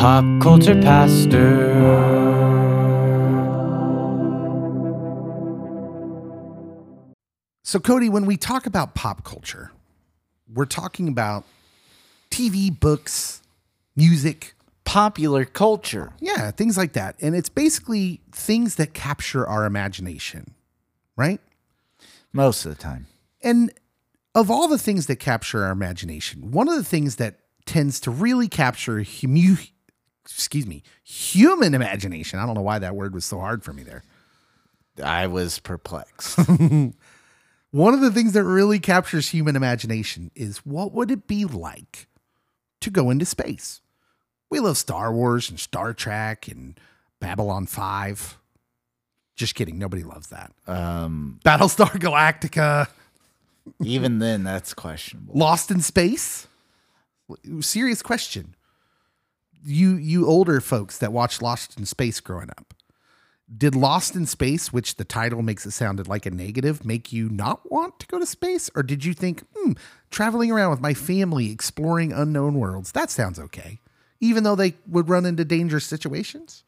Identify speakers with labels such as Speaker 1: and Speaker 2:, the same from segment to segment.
Speaker 1: Pop Culture Pastor.
Speaker 2: So, Cody, when we talk about pop culture, we're talking about TV, books, music,
Speaker 3: Popular culture.
Speaker 2: yeah, things like that. And it's basically things that capture our imagination, right?
Speaker 3: Most of the time.
Speaker 2: And of all the things that capture our imagination, one of the things that tends to really capture humu, excuse me, human imagination. I don't know why that word was so hard for me there.
Speaker 3: I was perplexed.
Speaker 2: One of the things that really captures human imagination is what would it be like to go into space? We love Star Wars and Star Trek and Babylon 5. Just kidding, nobody loves that.
Speaker 3: um,
Speaker 2: Battlestar Galactica,
Speaker 3: even then, that's questionable.
Speaker 2: Lost in Space? Serious question. You you older folks that watched Lost in Space growing up. Did Lost in Space, which the title makes it sounded like a negative, make you not want to go to space? Or did you think, hmm, traveling around with my family, exploring unknown worlds, that sounds okay, even though they would run into dangerous situations?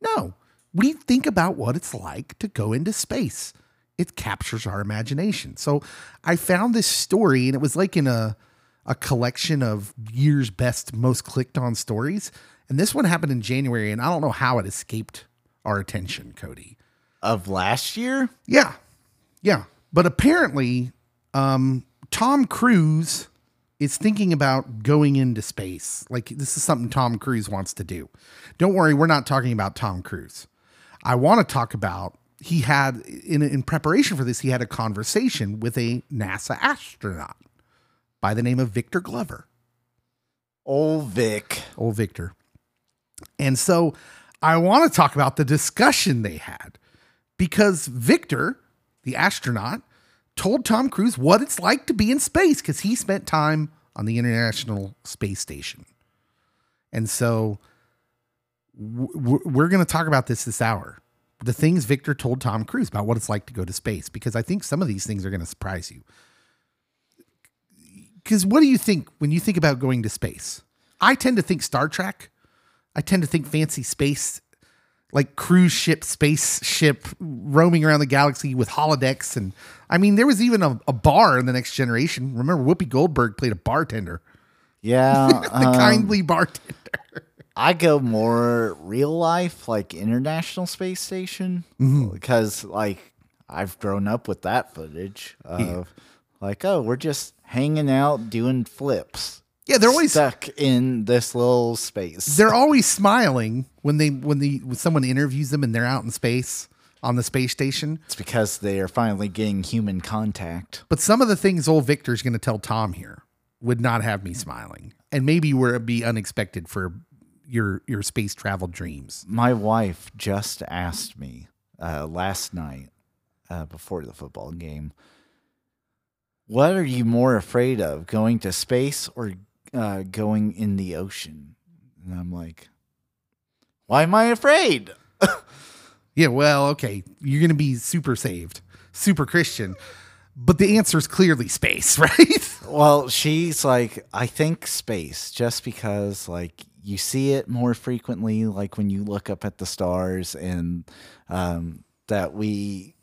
Speaker 2: No, we think about what it's like to go into space. It captures our imagination. So I found this story, and it was like in a a collection of years best most clicked on stories. And this one happened in January, and I don't know how it escaped our attention, Cody.
Speaker 3: Of last year?
Speaker 2: Yeah. Yeah. But apparently, um, Tom Cruise is thinking about going into space. Like, this is something Tom Cruise wants to do. Don't worry, we're not talking about Tom Cruise. I want to talk about he had, in, in preparation for this, he had a conversation with a NASA astronaut by the name of Victor Glover.
Speaker 3: Old Vic.
Speaker 2: old Victor. And so I want to talk about the discussion they had because Victor, the astronaut, told Tom Cruise what it's like to be in space because he spent time on the International Space Station. And so we're going to talk about this this hour. The things Victor told Tom Cruise about what it's like to go to space because I think some of these things are going to surprise you. Because what do you think when you think about going to space? I tend to think Star Trek. I tend to think fancy space, like cruise ship, spaceship roaming around the galaxy with holodecks. And I mean, there was even a, a bar in the next generation. Remember, Whoopi Goldberg played a bartender,
Speaker 3: Yeah.
Speaker 2: the
Speaker 3: um,
Speaker 2: kindly bartender.
Speaker 3: I go more real life, like International Space Station,
Speaker 2: Mm-hmm.
Speaker 3: because like I've grown up with that footage of like, oh, we're just hanging out doing flips.
Speaker 2: Yeah, they're always
Speaker 3: stuck in this little space.
Speaker 2: they're always smiling when they when the when someone interviews them and they're out in space on the space station.
Speaker 3: It's because they are finally getting human contact.
Speaker 2: But some of the things old Victor's going to tell Tom here would not have me smiling, and maybe were be unexpected for your your space travel dreams.
Speaker 3: My wife just asked me uh, last night uh, before the football game, "What are you more afraid of, going to space or uh, going in the ocean?" And I'm like, "Why am I afraid?"
Speaker 2: Yeah, well, okay, you're going to be super saved, super Christian, but the answer is clearly space, right?
Speaker 3: Well, she's like, I think space, just because like you see it more frequently, like when you look up at the stars, and um, that we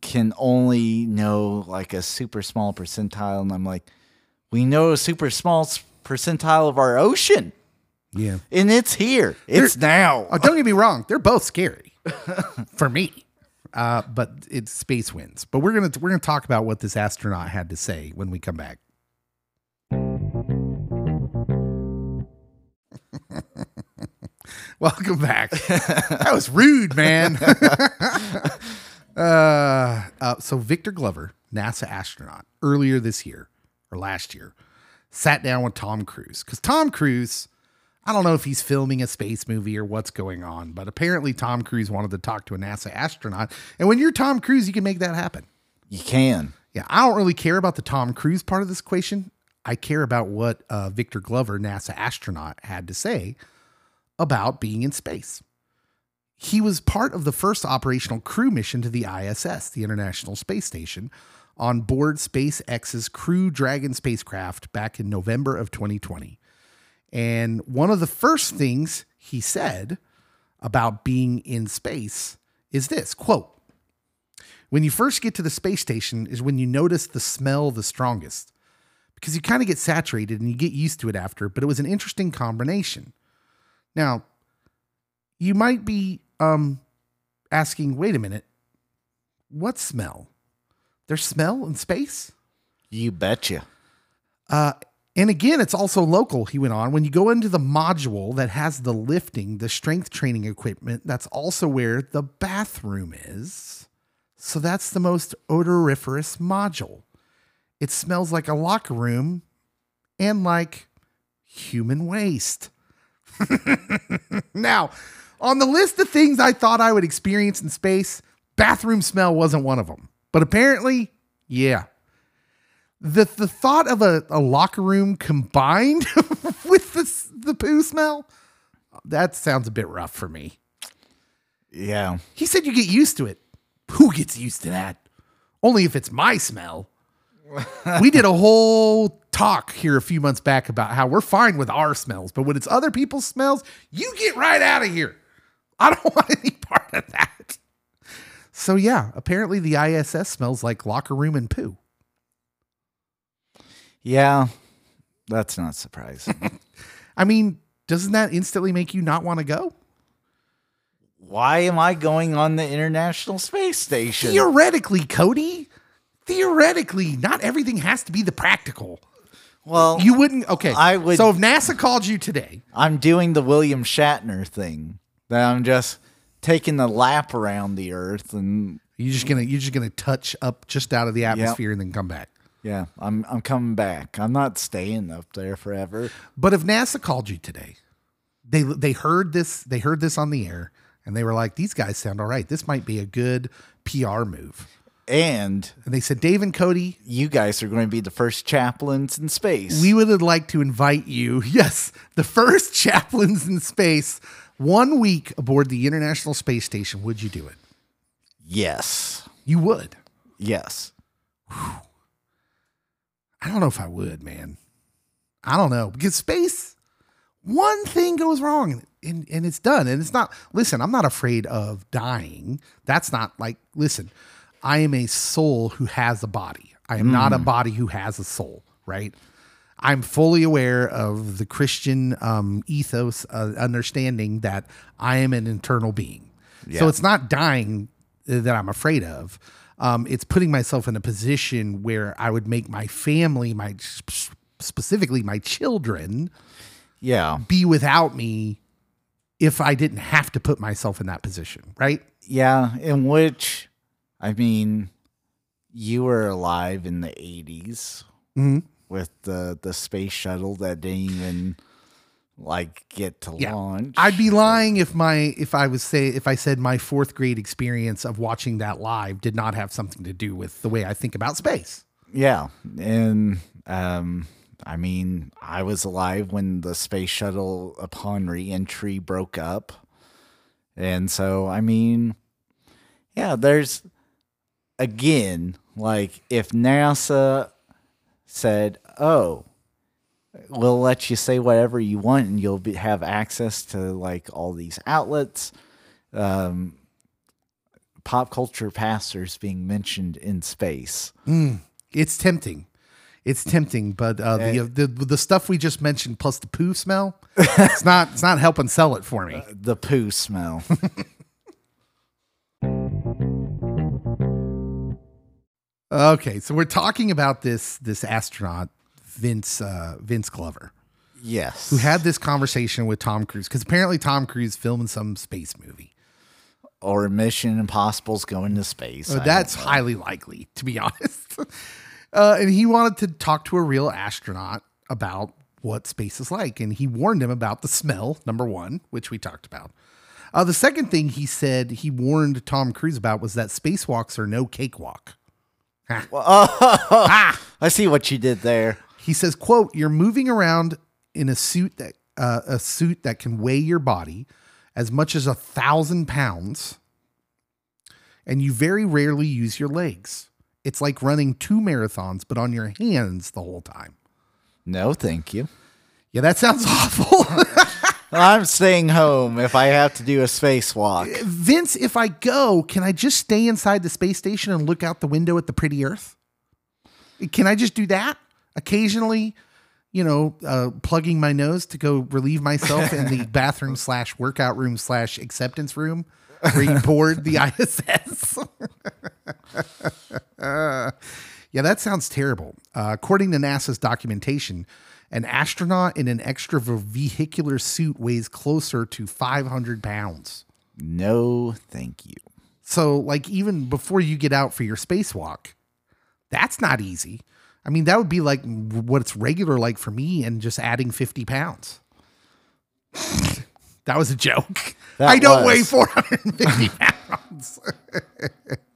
Speaker 3: can only know like a super small percentile. And I'm like, we know a super small percentile of our ocean,
Speaker 2: yeah.
Speaker 3: and it's here. It's now.
Speaker 2: Oh, don't get me wrong; they're both scary for me. Uh, but it's space wins. But we're gonna we're gonna talk about what this astronaut had to say when we come back. Welcome back. that was rude, man. Uh, uh, so Victor Glover, NASA astronaut, earlier this year or last year, sat down with Tom Cruise because Tom Cruise. I don't know if he's filming a space movie or what's going on, but apparently Tom Cruise wanted to talk to a NASA astronaut. And when you're Tom Cruise, you can make that happen.
Speaker 3: you can.
Speaker 2: Yeah, I don't really care about the Tom Cruise part of this equation. I care about what uh, Victor Glover, NASA astronaut, had to say about being in space. He was part of the first operational crew mission to the ISS, the International Space Station, on board SpaceX's Crew Dragon spacecraft back in November of 2020. And one of the first things he said about being in space is this quote, when you first get to the space station is when you notice the smell the strongest because you kind of get saturated and you get used to it after, but it was an interesting combination. Now, you might be um, asking, wait a minute, what smell? There's smell in space?
Speaker 3: You betcha.
Speaker 2: Uh, and again, it's also local, he went on. When you go into the module that has the lifting, the strength training equipment, that's also where the bathroom is. So that's the most odoriferous module. It smells like a locker room and like human waste. now, on the list of things I thought I would experience in space, bathroom smell wasn't one of them. But apparently, yeah. The, the thought of a, a locker room combined with the, the poo smell, that sounds a bit rough for me.
Speaker 3: Yeah.
Speaker 2: He said you get used to it. Who gets used to that? Only if it's my smell. we did a whole talk here a few months back about how we're fine with our smells, but when it's other people's smells, you get right out of here. I don't want any part of that. So yeah, apparently the ISS smells like locker room and poo.
Speaker 3: Yeah. That's not surprising.
Speaker 2: I mean, doesn't that instantly make you not want to go?
Speaker 3: Why am I going on the International Space Station?
Speaker 2: Theoretically, Cody, theoretically, not everything has to be the practical.
Speaker 3: well,
Speaker 2: You wouldn't okay.
Speaker 3: I would-
Speaker 2: So if NASA called you today,
Speaker 3: I'm doing the William Shatner thing. That I'm just taking the lap around the Earth, and
Speaker 2: you're just gonna you're just gonna touch up just out of the atmosphere and then come back.
Speaker 3: yeah, I'm I'm coming back. I'm not staying up there forever.
Speaker 2: But if NASA called you today, they they heard this they heard this on the air and they were like, these guys sound all right. This might be a good PR move.
Speaker 3: And
Speaker 2: And they said, Dave and Cody,
Speaker 3: you guys are going to be the first chaplains in space.
Speaker 2: we would like to invite you, yes, the first chaplains in space, one week aboard the International Space Station. Would you do it?
Speaker 3: yes,
Speaker 2: You would.
Speaker 3: yes.
Speaker 2: I don't know if I would, man. I don't know because space, one thing goes wrong and, and, and it's done. And it's not, listen, I'm not afraid of dying. That's not like, listen, I am a soul who has a body. I am not a mm. body who has a soul, right? I'm fully aware of the Christian um, ethos, uh, understanding that I am an internal being. So it's not dying uh, that I'm afraid of. Um, it's putting myself in a position where I would make my family, my specifically my children,
Speaker 3: Yeah,
Speaker 2: be without me if I didn't have to put myself in that position, right?
Speaker 3: yeah. In which, I mean, you were alive in the '80s
Speaker 2: Mhm.
Speaker 3: With the the space shuttle that didn't even like get to
Speaker 2: Yeah.
Speaker 3: launch.
Speaker 2: I'd be lying if my if I was say if I said my fourth grade experience of watching that live did not have something to do with the way I think about space.
Speaker 3: Yeah, and um, I mean, I was alive when the space shuttle, upon reentry, broke up, and so I mean, yeah, there's again, like if NASA said, "Oh, we'll let you say whatever you want, and you'll be, have access to like all these outlets." Um, pop culture pastors being mentioned in space.
Speaker 2: It's tempting. It's tempting, but uh, the, the the stuff we just mentioned plus the poo smell, it's not it's not helping sell it for me.
Speaker 3: the poo smell.
Speaker 2: Okay, so we're talking about this this astronaut Vince uh, Vince Glover
Speaker 3: yes.
Speaker 2: who had this conversation with Tom Cruise because apparently Tom Cruise filming some space movie.
Speaker 3: or Mission Impossible's going to space. I
Speaker 2: that's highly likely, to be honest. uh, and he wanted to talk to a real astronaut about what space is like. And he warned him about the smell, number one, which we talked about. Uh, the second thing he said he warned Tom Cruise about was that spacewalks are no cakewalk.
Speaker 3: I see what you did there.
Speaker 2: He says, "quote You're moving around in a suit that uh, a suit that can weigh your body as much as a thousand pounds, and you very rarely use your legs. It's like running two marathons, but on your hands the whole time.
Speaker 3: No, thank you.
Speaker 2: Yeah, that sounds awful.
Speaker 3: I'm staying home if I have to do a spacewalk.
Speaker 2: Vince, if I go, can I just stay inside the space station and look out the window at the pretty Earth? Can I just do that occasionally? You know, uh, plugging my nose to go relieve myself in the bathroom slash workout room slash acceptance room where you board the ISS. Uh, yeah, that sounds terrible. Uh, according to NASA's documentation, an astronaut in an extra vehicular suit weighs closer to 500 pounds.
Speaker 3: No, thank you.
Speaker 2: So, like, even before you get out for your spacewalk, that's not easy. I mean, that would be like what it's regular like for me and just adding 50 pounds. that was a joke.
Speaker 3: That
Speaker 2: I don't
Speaker 3: was.
Speaker 2: weigh 450 pounds.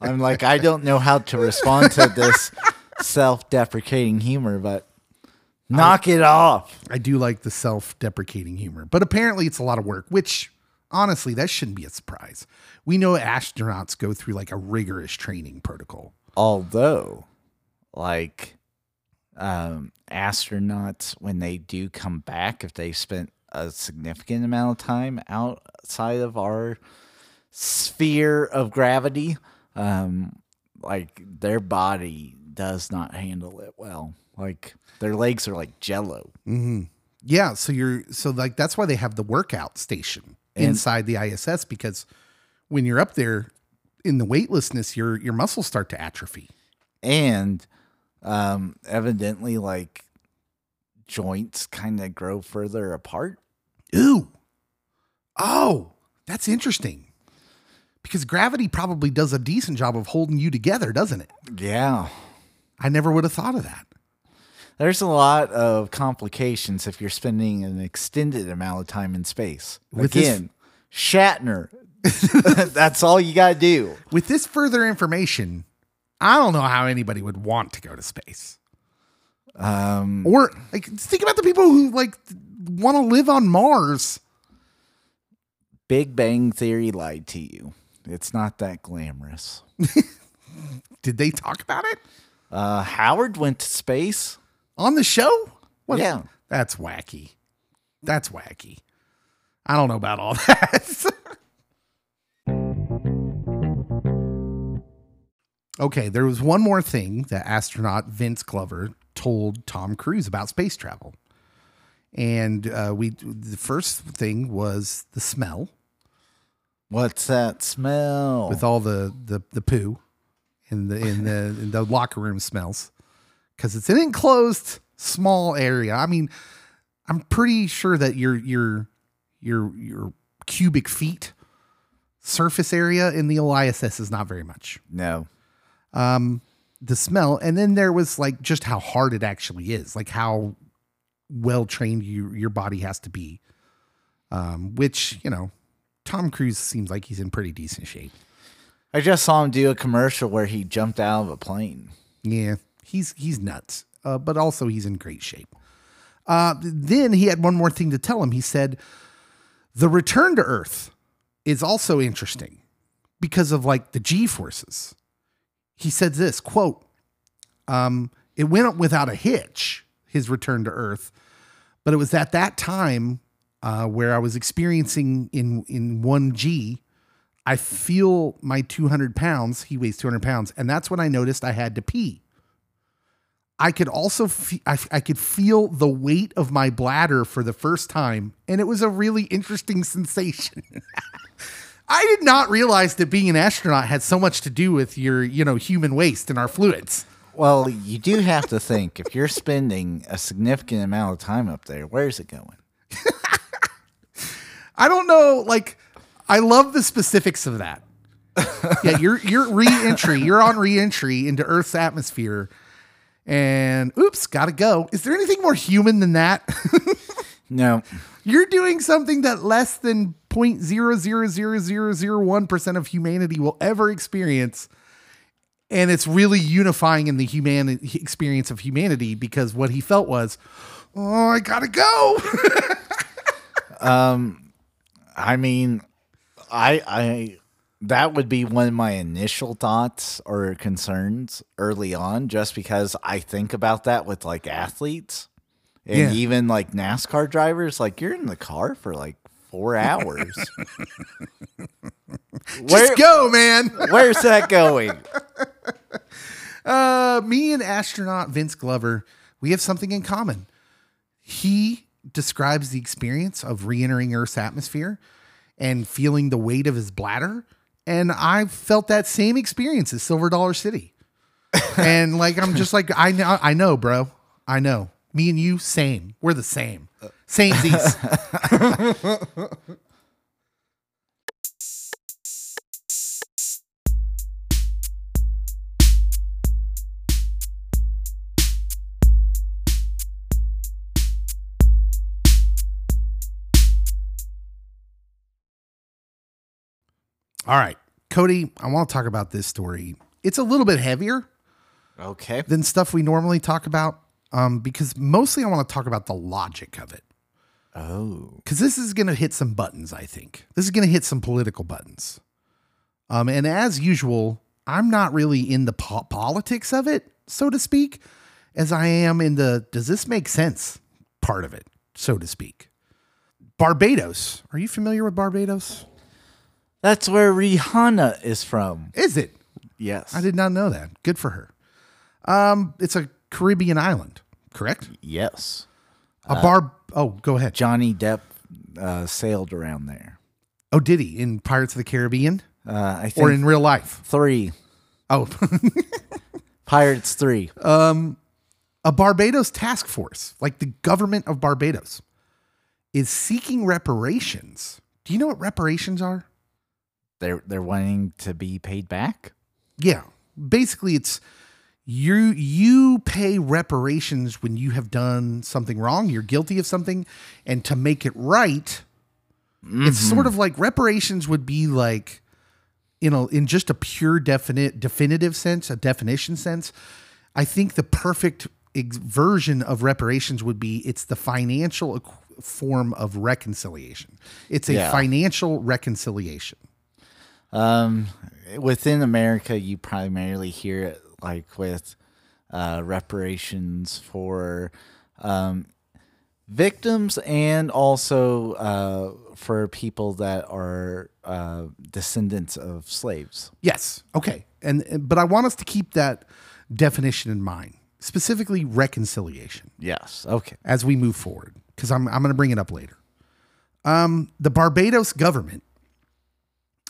Speaker 3: I'm like, I don't know how to respond to this self deprecating humor, but knock it off.
Speaker 2: I do like the self deprecating humor, but apparently it's a lot of work, which honestly, that shouldn't be a surprise. We know astronauts go through like a rigorous training protocol.
Speaker 3: Although, like, um, astronauts, when they do come back, if they spent a significant amount of time outside of our sphere of gravity, um, like their body does not handle it well. Like their legs are like jello.
Speaker 2: Yeah, so you're so like that's why they have the workout station inside the ISS because when you're up there in the weightlessness, your your muscles start to atrophy.
Speaker 3: and um evidently like joints kind of grow further apart
Speaker 2: Ooh. Oh, that's interesting. Because gravity probably does a decent job of holding you together, doesn't it?
Speaker 3: yeah
Speaker 2: I never would have thought of that.
Speaker 3: There's a lot of complications if you're spending an extended amount of time in space.
Speaker 2: With this-
Speaker 3: again shatner. That's all you gotta do.
Speaker 2: With this further information, I don't know how anybody would want to go to space.
Speaker 3: um
Speaker 2: Or like think about the people who like want to live on Mars.
Speaker 3: big bang theory lied to you. It's not that glamorous.
Speaker 2: Did they talk about it?
Speaker 3: Uh howard went to space
Speaker 2: on the show? What-
Speaker 3: Yeah.
Speaker 2: That's wacky. That's wacky. I don't know about all that. okay, there was one more thing that astronaut Vince Glover told Tom Cruise about space travel. And uh, we the first thing was the smell
Speaker 3: what's that smell
Speaker 2: with all the the, the poo in the in the in the locker room smells because it's an enclosed small area. I mean, I'm pretty sure that your your your your cubic feet surface area in the OISS is not very much.
Speaker 3: no
Speaker 2: Um, the smell, and then there was like just how hard it actually is, like how well trained you your body has to be. Um, which you know, Tom Cruise seems like he's in pretty decent shape.
Speaker 3: I just saw him do a commercial where he jumped out of a plane.
Speaker 2: Yeah, he's he's nuts, uh, but also he's in great shape. Uh, then he had one more thing to tell him. He said, "The return to Earth is also interesting because of like the G forces." He said this quote: um, "It went without a hitch, his return to Earth, but it was at that time uh, where I was experiencing in in one G." I feel my 200 pounds. He weighs 200 pounds. And that's when I noticed I had to pee. I could also fe- I, I could feel the weight of my bladder for the first time, and it was a really interesting sensation. I did not realize that being an astronaut had so much to do with your, you know, human waste and our fluids.
Speaker 3: Well, you do have to think if you're spending a significant amount of time up there, where's it going?
Speaker 2: I don't know, like I love the specifics of that. yeah, you're you're re-entry. You're on re-entry into Earth's atmosphere. And oops, gotta go. Is there anything more human than that?
Speaker 3: No.
Speaker 2: You're doing something that less than 0.0000001% of humanity will ever experience. And it's really unifying in the human experience of humanity because what he felt was, oh, I gotta go.
Speaker 3: um, I mean, I I that would be one of my initial thoughts or concerns early on just because I think about that with like athletes And
Speaker 2: Yeah.
Speaker 3: even like NASCAR drivers, like you're in the car for like four hours. Where,
Speaker 2: Just go, man.
Speaker 3: where's that going?
Speaker 2: Uh, me and astronaut Vince Glover, we have something in common. He describes the experience of re-entering Earth's atmosphere and feeling the weight of his bladder, and I felt that same experience at Silver Dollar City. and like I'm just like I know, I know, bro, I know. Me and you, same. We're the same. Same these. All right, Cody, I want to talk about this story. It's a little bit heavier
Speaker 3: Okay.
Speaker 2: than stuff we normally talk about um, because mostly I want to talk about the logic of it.
Speaker 3: Oh.
Speaker 2: Because this is going to hit some buttons, I think. This is going to hit some political buttons. Um, and as usual, I'm not really in the po- politics of it, so to speak, as I am in the does this make sense part of it, so to speak. Barbados. Are you familiar with Barbados?
Speaker 3: That's where Rihanna is from.
Speaker 2: Is it?
Speaker 3: Yes.
Speaker 2: I did not know that. Good for her. Um, it's a Caribbean island, correct?
Speaker 3: Yes.
Speaker 2: A bar. Oh, go ahead.
Speaker 3: Johnny Depp uh, sailed around there.
Speaker 2: Oh, did he in Pirates of the Caribbean
Speaker 3: Uh, I think
Speaker 2: or in real life?
Speaker 3: three.
Speaker 2: Oh,
Speaker 3: Pirates 3.
Speaker 2: a Barbados task force, like the government of Barbados, is seeking reparations. Do you know what reparations are?
Speaker 3: They're they're wanting to be paid back.
Speaker 2: Yeah, basically, it's you you pay reparations when you have done something wrong. You're guilty of something, and to make it right, it's sort mm-hmm. of like reparations would be like, you know, in just a pure definite definitive sense, a definition sense. I think the perfect version of reparations would be it's the financial equ- form of reconciliation. It's a
Speaker 3: Yeah.
Speaker 2: financial reconciliation.
Speaker 3: Um, within America, you primarily hear it like with uh, reparations for um, victims and also uh, for people that are uh, descendants of slaves.
Speaker 2: Yes. Okay. And but I want us to keep that definition in mind, specifically reconciliation
Speaker 3: Yes. Okay.
Speaker 2: as we move forward because I'm I'm going to bring it up later. Um, the Barbados government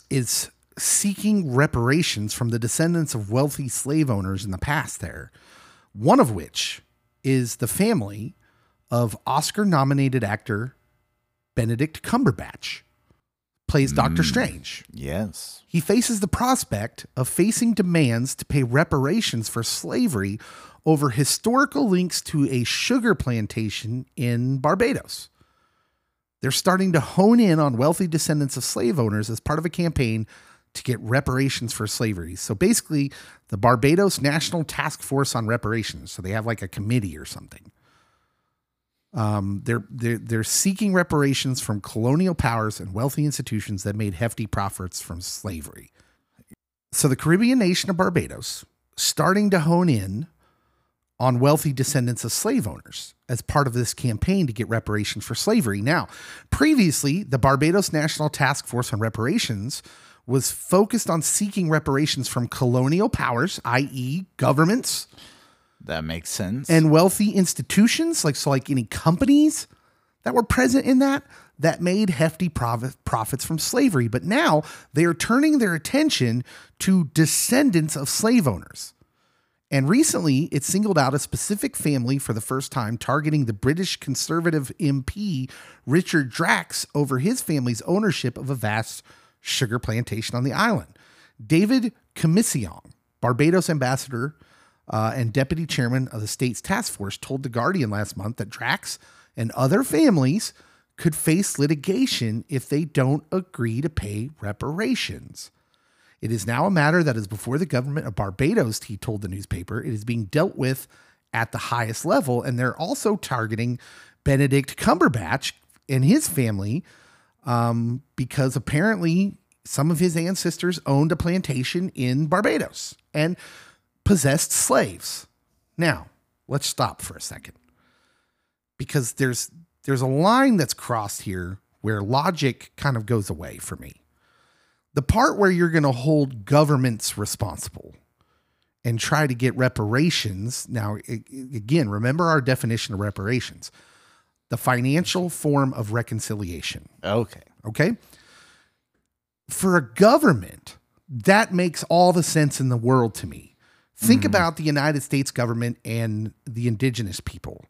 Speaker 2: is seeking reparations from the descendants of wealthy slave owners in the past there, one of which is the family of Oscar nominated actor Benedict Cumberbatch plays Doctor hmm. Strange.
Speaker 3: Yes.
Speaker 2: He faces the prospect of facing demands to pay reparations for slavery over historical links to a sugar plantation in Barbados. They're starting to hone in on wealthy descendants of slave owners as part of a campaign to get reparations for slavery. So basically, the Barbados National Task Force on Reparations. So they have like a committee or something. Um, they're, they're they're seeking reparations from colonial powers and wealthy institutions that made hefty profits from slavery. So the Caribbean nation of Barbados starting to hone in on wealthy descendants of slave owners as part of this campaign to get reparations for slavery. Now, previously, the Barbados National Task Force on Reparations was focused on seeking reparations from colonial powers, i.e., governments,
Speaker 3: That makes sense.
Speaker 2: and wealthy institutions, like so, like any companies that were present in that that made hefty profit, profits from slavery. But now they are turning their attention to descendants of slave owners. And recently, it singled out a specific family for the first time, targeting the British Conservative MP Richard Drax over his family's ownership of a vast sugar plantation on the island. David Comissiong, Barbados ambassador uh, and deputy chairman of the state's task force, told The Guardian last month that Drax and other families could face litigation if they don't agree to pay reparations. It is now a matter that is before the government of Barbados, he told the newspaper. It is being dealt with at the highest level, and they're also targeting Benedict Cumberbatch and his family um, because apparently some of his ancestors owned a plantation in Barbados and possessed slaves. Now, let's stop for a second. because there's there's a line that's crossed here where logic kind of goes away for me. The part where you're going to hold governments responsible and try to get reparations. Now, again, remember our definition of reparations the financial form of reconciliation.
Speaker 3: Okay.
Speaker 2: Okay. For a government, that makes all the sense in the world to me. Think about the United States government and the indigenous people,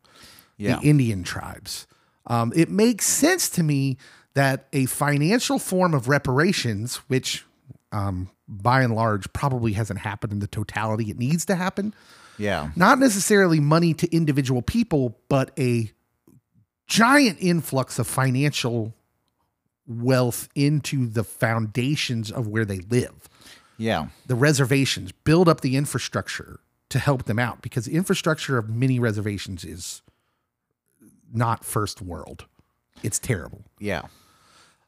Speaker 3: Yeah.
Speaker 2: the Indian tribes. Um, it makes sense to me that a financial form of reparations, which um, by and large probably hasn't happened in the totality it needs to happen,
Speaker 3: Yeah.
Speaker 2: not necessarily money to individual people, but a giant influx of financial wealth into the foundations of where they live,
Speaker 3: Yeah.
Speaker 2: the reservations, build up the infrastructure to help them out because the infrastructure of many reservations is not first world. It's terrible.
Speaker 3: Yeah.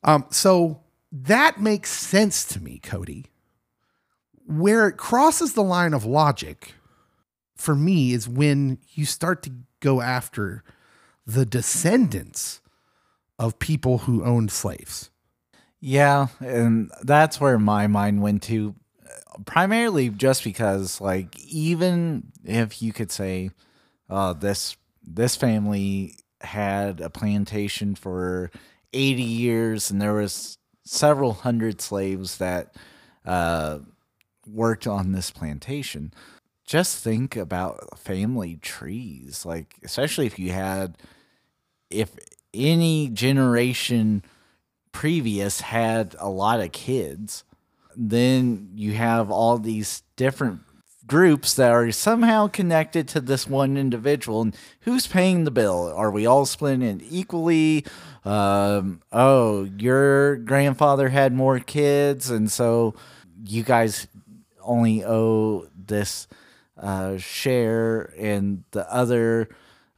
Speaker 2: Um, so that makes sense to me, Cody. Where it crosses the line of logic for me is when you start to go after the descendants of people who owned slaves.
Speaker 3: Yeah, and that's where my mind went to primarily just because like even if you could say uh this this family had a plantation for 80 years and there was several hundred slaves that uh worked on this plantation. Just think about family trees like especially if you had if any generation previous had a lot of kids, then you have all these different groups that are somehow connected to this one individual. And who's paying the bill? Are we all splitting it equally? Um, oh, your grandfather had more kids, and so you guys only owe this uh, share, and the other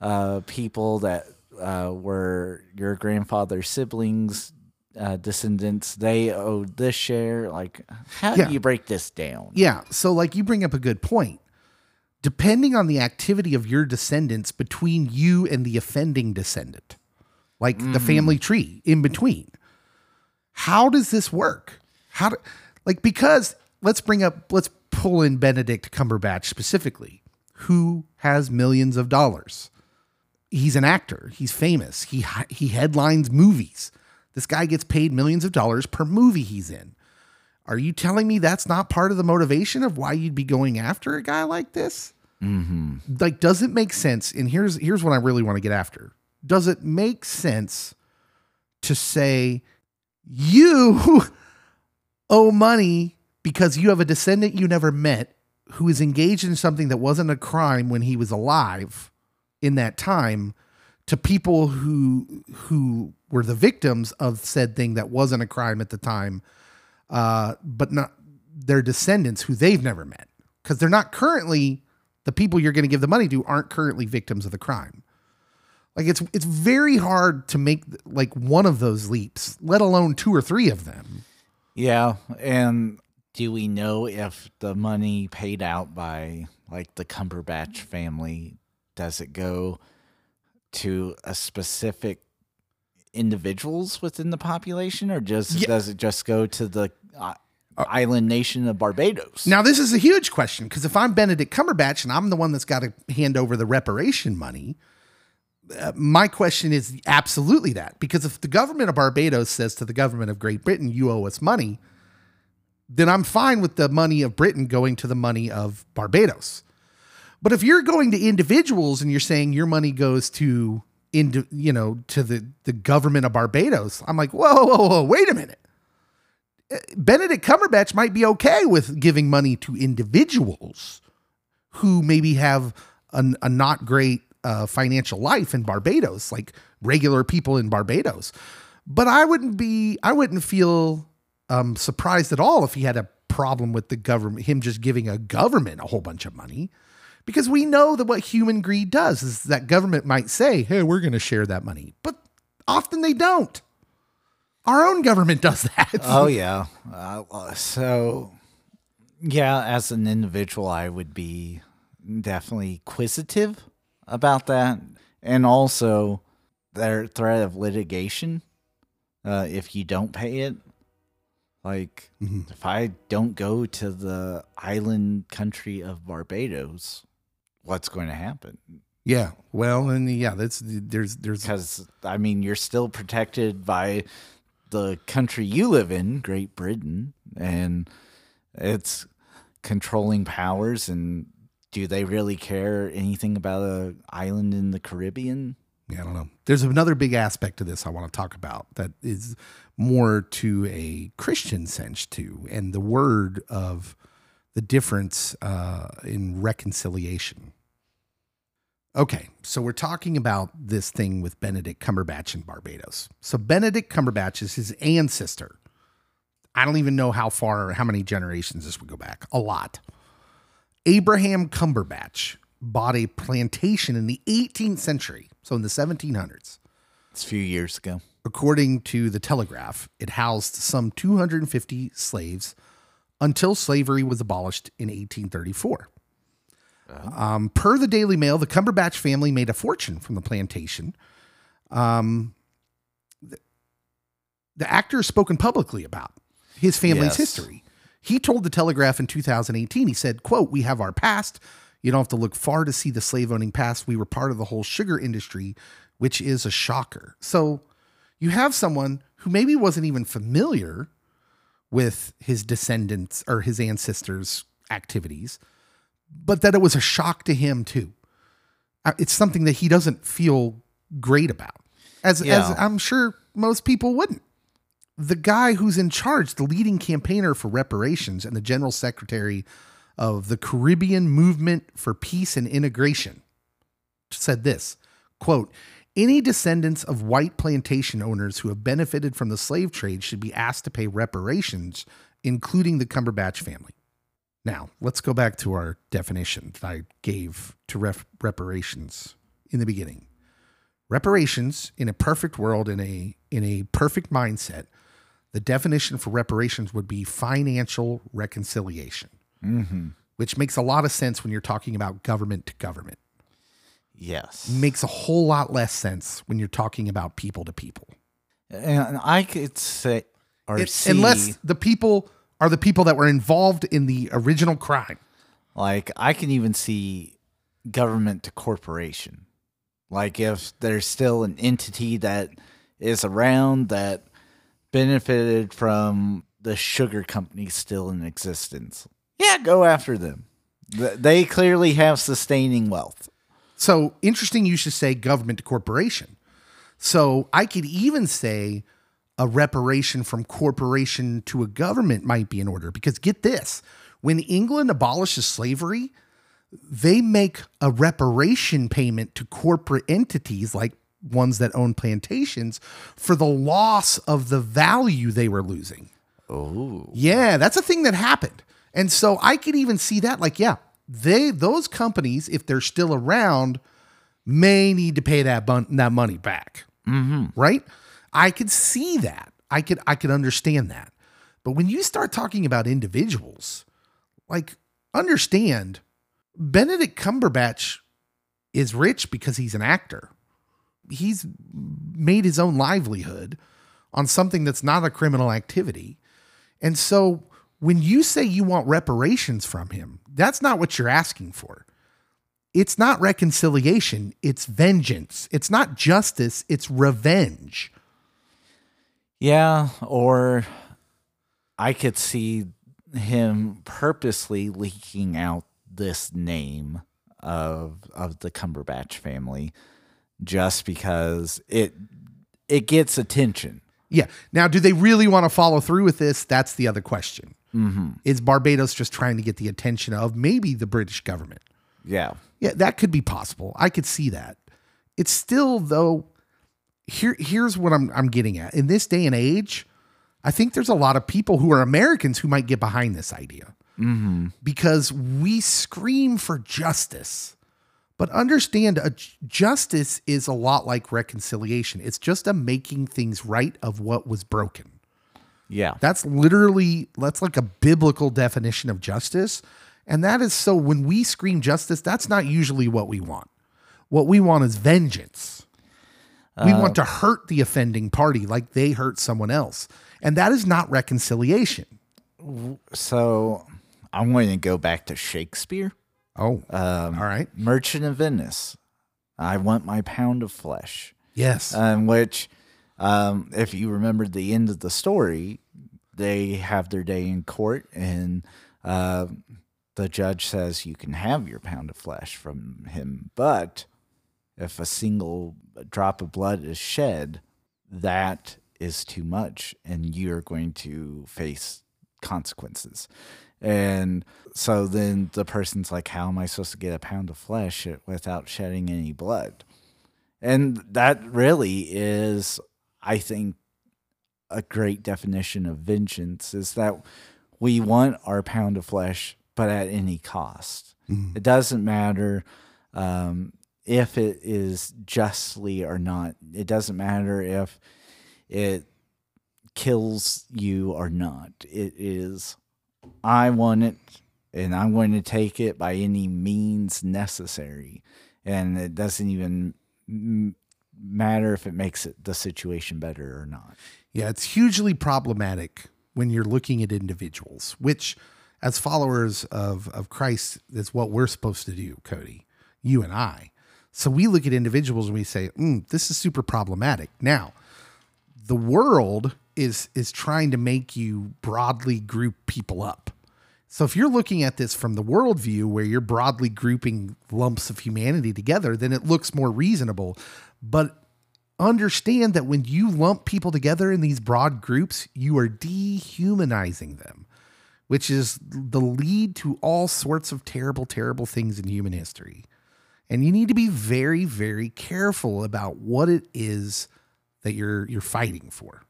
Speaker 3: uh, people that uh, were your grandfather's siblings, uh, descendants, they owe this share. Like, how
Speaker 2: Yeah.
Speaker 3: do you break this down?
Speaker 2: Yeah. So, like, you bring up a good point. Depending on the activity of your descendants between you and the offending descendant, like the family tree in between, how does this work? How do, like, because let's bring up, let's pull in Benedict Cumberbatch specifically, who has millions of dollars. He's an actor. He's famous. He he headlines movies. This guy gets paid millions of dollars per movie he's in. Are you telling me that's not part of the motivation of why you'd be going after a guy like this? Mm-hmm. Like, does it make sense? And here's here's what I really want to get after. Does it make sense to say you owe money because you have a descendant you never met who is engaged in something that wasn't a crime when he was alive in that time to people who who were the victims of said thing that wasn't a crime at the time uh, but not their descendants who they've never met because they're not currently the people you're going to give the money to aren't currently victims of the crime. Like it's it's very hard to make like one of those leaps, let alone two or three of them.
Speaker 3: Yeah, and do we know if the money paid out by like the Cumberbatch family does it go to a specific individuals within the population or just
Speaker 2: Yeah.
Speaker 3: does it just go to the uh, island nation of Barbados?
Speaker 2: Now this is a huge question because if I'm Benedict Cumberbatch and I'm the one that's got to hand over the reparation money, uh, my question is absolutely that because if the government of Barbados says to the government of Great Britain, "You owe us money," then I'm fine with the money of Britain going to the money of Barbados. But if you're going to individuals and you're saying your money goes to into you know to the the government of Barbados, I'm like, whoa, whoa, whoa, wait a minute. Uh, Benedict Cumberbatch might be okay with giving money to individuals who maybe have an, a not great uh, financial life in Barbados, like regular people in Barbados. But I wouldn't be, I wouldn't feel um, surprised at all if he had a problem with the government, him just giving a government a whole bunch of money. Because we know that what human greed does is that government might say, hey, we're going to share that money. But often they don't. Our own government does that.
Speaker 3: Oh yeah. Uh, so yeah, as an individual, I would be definitely inquisitive about that, and also their threat of litigation uh, if you don't pay it. Like, if I don't go to the island country of Barbados, what's going to happen?
Speaker 2: Yeah. Well, and yeah, that's there's there's
Speaker 3: Because, I mean, you're still protected by the country you live in, Great Britain, and it's controlling powers. And do they really care anything about a island in the Caribbean?
Speaker 2: yeah, I don't know. There's another big aspect to this I want to talk about that is more to a Christian sense too, and the word of the difference uh, in reconciliation. Okay, so we're talking about this thing with Benedict Cumberbatch in Barbados. So Benedict Cumberbatch is his ancestor. I don't even know how far, how many generations this would go back. A lot. Abraham Cumberbatch bought a plantation in the 18th century, so in the 1700s.
Speaker 3: It's a few years ago.
Speaker 2: According to the Telegraph, it housed some 250 slaves until slavery was abolished in 1834. Um, per the Daily Mail, the Cumberbatch family made a fortune from the plantation. Um, the, the actor has spoken publicly about his family's
Speaker 3: Yes.
Speaker 2: history. He told the Telegraph in 2018, he said, quote, we have our past. You don't have to look far to see the slave owning past. We were part of the whole sugar industry, which is a shocker. So you have someone who maybe wasn't even familiar with his descendants or his ancestors' activities, but that it was a shock to him too. Uh, It's something that he doesn't feel great about, as as I'm sure most people wouldn't. The guy who's in charge, the leading campaigner for reparations and the general secretary of the Caribbean Movement for Peace and Integration, said this quote any descendants of white plantation owners who have benefited from the slave trade should be asked to pay reparations including the cumberbatch family. Now let's go back to our definition that i gave to ref- reparations in the beginning. Reparations in a perfect world in a in a perfect mindset the definition for reparations would be financial reconciliation mm-hmm. which makes a lot of sense when you're talking about government to government
Speaker 3: Yes.
Speaker 2: makes a whole lot less sense when you're talking about people to people.
Speaker 3: And I could say, or
Speaker 2: It-
Speaker 3: see,
Speaker 2: unless the people are the people that were involved in the original crime.
Speaker 3: like, I can even see government to corporation. Like, if there's still an entity that is around that benefited from the sugar company still in existence, yeah, go after them. They clearly have sustaining wealth.
Speaker 2: So interesting you should say government to corporation. So I could even say a reparation from corporation to a government might be in order because get this when England abolishes slavery, they make a reparation payment to corporate entities like ones that own plantations for the loss of the value they were losing.
Speaker 3: Oh,
Speaker 2: Yeah, that's a thing that happened. And so I could even see that like yeah, they those companies if they're still around may need to pay that bun- that money back. Mm-hmm. Right? I could see that. I could I could understand that. But when you start talking about individuals, like understand Benedict Cumberbatch is rich because he's an actor. He's made his own livelihood on something that's not a criminal activity. And so when you say you want reparations from him, that's not what you're asking for. It's not reconciliation, it's vengeance. It's not justice, it's revenge.
Speaker 3: Yeah, or I could see him purposely leaking out this name of of the Cumberbatch family just because it it gets attention.
Speaker 2: Yeah. Now, do they really want to follow through with this? That's the other question. Mm-hmm. Is Barbados just trying to get the attention of maybe the British government?
Speaker 3: Yeah.
Speaker 2: Yeah, that could be possible. I could see that. It's still though. Here, here's what I'm I'm getting at. In this day and age, I think there's a lot of people who are Americans who might get behind this idea mm-hmm. because we scream for justice. But understand, a justice is a lot like reconciliation. It's just a making things right of what was broken.
Speaker 3: Yeah.
Speaker 2: That's literally that's like a biblical definition of justice. And that is so when we scream justice, that's not usually what we want. What we want is vengeance. We want to hurt the offending party like they hurt someone else. And that is not reconciliation.
Speaker 3: So I'm going to go back to Shakespeare.
Speaker 2: Oh,
Speaker 3: Um,
Speaker 2: all right.
Speaker 3: Merchant of Venice. I want my pound of flesh.
Speaker 2: Yes.
Speaker 3: Um, which, um, if you remember the end of the story, they have their day in court, and uh, the judge says you can have your pound of flesh from him, but if a single drop of blood is shed, that is too much, and you're going to face consequences. And so then the person's like, How am I supposed to get a pound of flesh without shedding any blood? And that really is, I think, a great definition of vengeance is that we want our pound of flesh, but at any cost. It doesn't matter um, if it is justly or not. It doesn't matter if it kills you or not. It is, I want it and I'm going to take it by any means necessary. And it doesn't even matter if it makes it the situation better or not.
Speaker 2: Yeah, it's hugely problematic when you're looking at individuals, which, as followers of, of Christ, is what we're supposed to do, Cody, you and I. So we look at individuals and we say, mm, this is super problematic. Now, the world is is trying to make you broadly group people up. So if you're looking at this from the worldview where you're broadly grouping lumps of humanity together, then it looks more reasonable. But understand that when you lump people together in these broad groups, you are dehumanizing them, which is the lead to all sorts of terrible, terrible things in human history. And you need to be very, very careful about what it is that you're you're fighting for.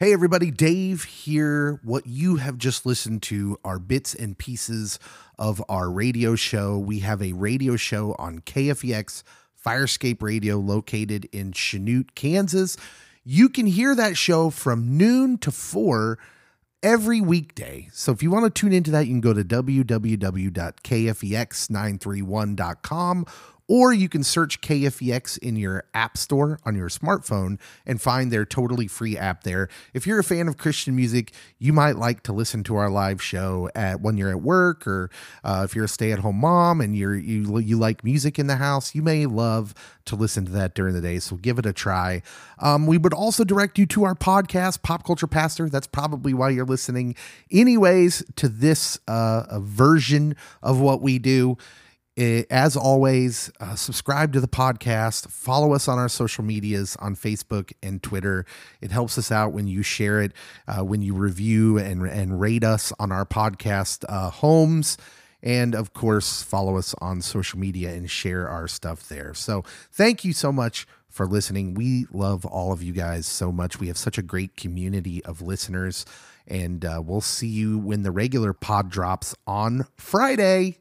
Speaker 2: Hey, everybody, Dave here. What you have just listened to are bits and pieces of our radio show. We have a radio show on KFEX Firescape Radio located in Chanute, Kansas. You can hear that show from noon to four every weekday. So if you want to tune into that, you can go to www.kfex931.com or you can search KFEX in your app store on your smartphone and find their totally free app there. If you're a fan of Christian music, you might like to listen to our live show at when you're at work, or uh, if you're a stay-at-home mom and you're you you like music in the house, you may love to listen to that during the day. So give it a try. Um, we would also direct you to our podcast, Pop Culture Pastor. That's probably why you're listening, anyways, to this uh, version of what we do. Eh, As always, uh, subscribe to the podcast. Follow us on our social medias on Facebook and Twitter. It helps us out when you share it, uh, when you review and, and rate us on our podcast uh, homes. And of course, follow us on social media and share our stuff there. So, thank you so much for listening. We love all of you guys so much. We have such a great community of listeners. And uh, we'll see you when the regular pod drops on Friday.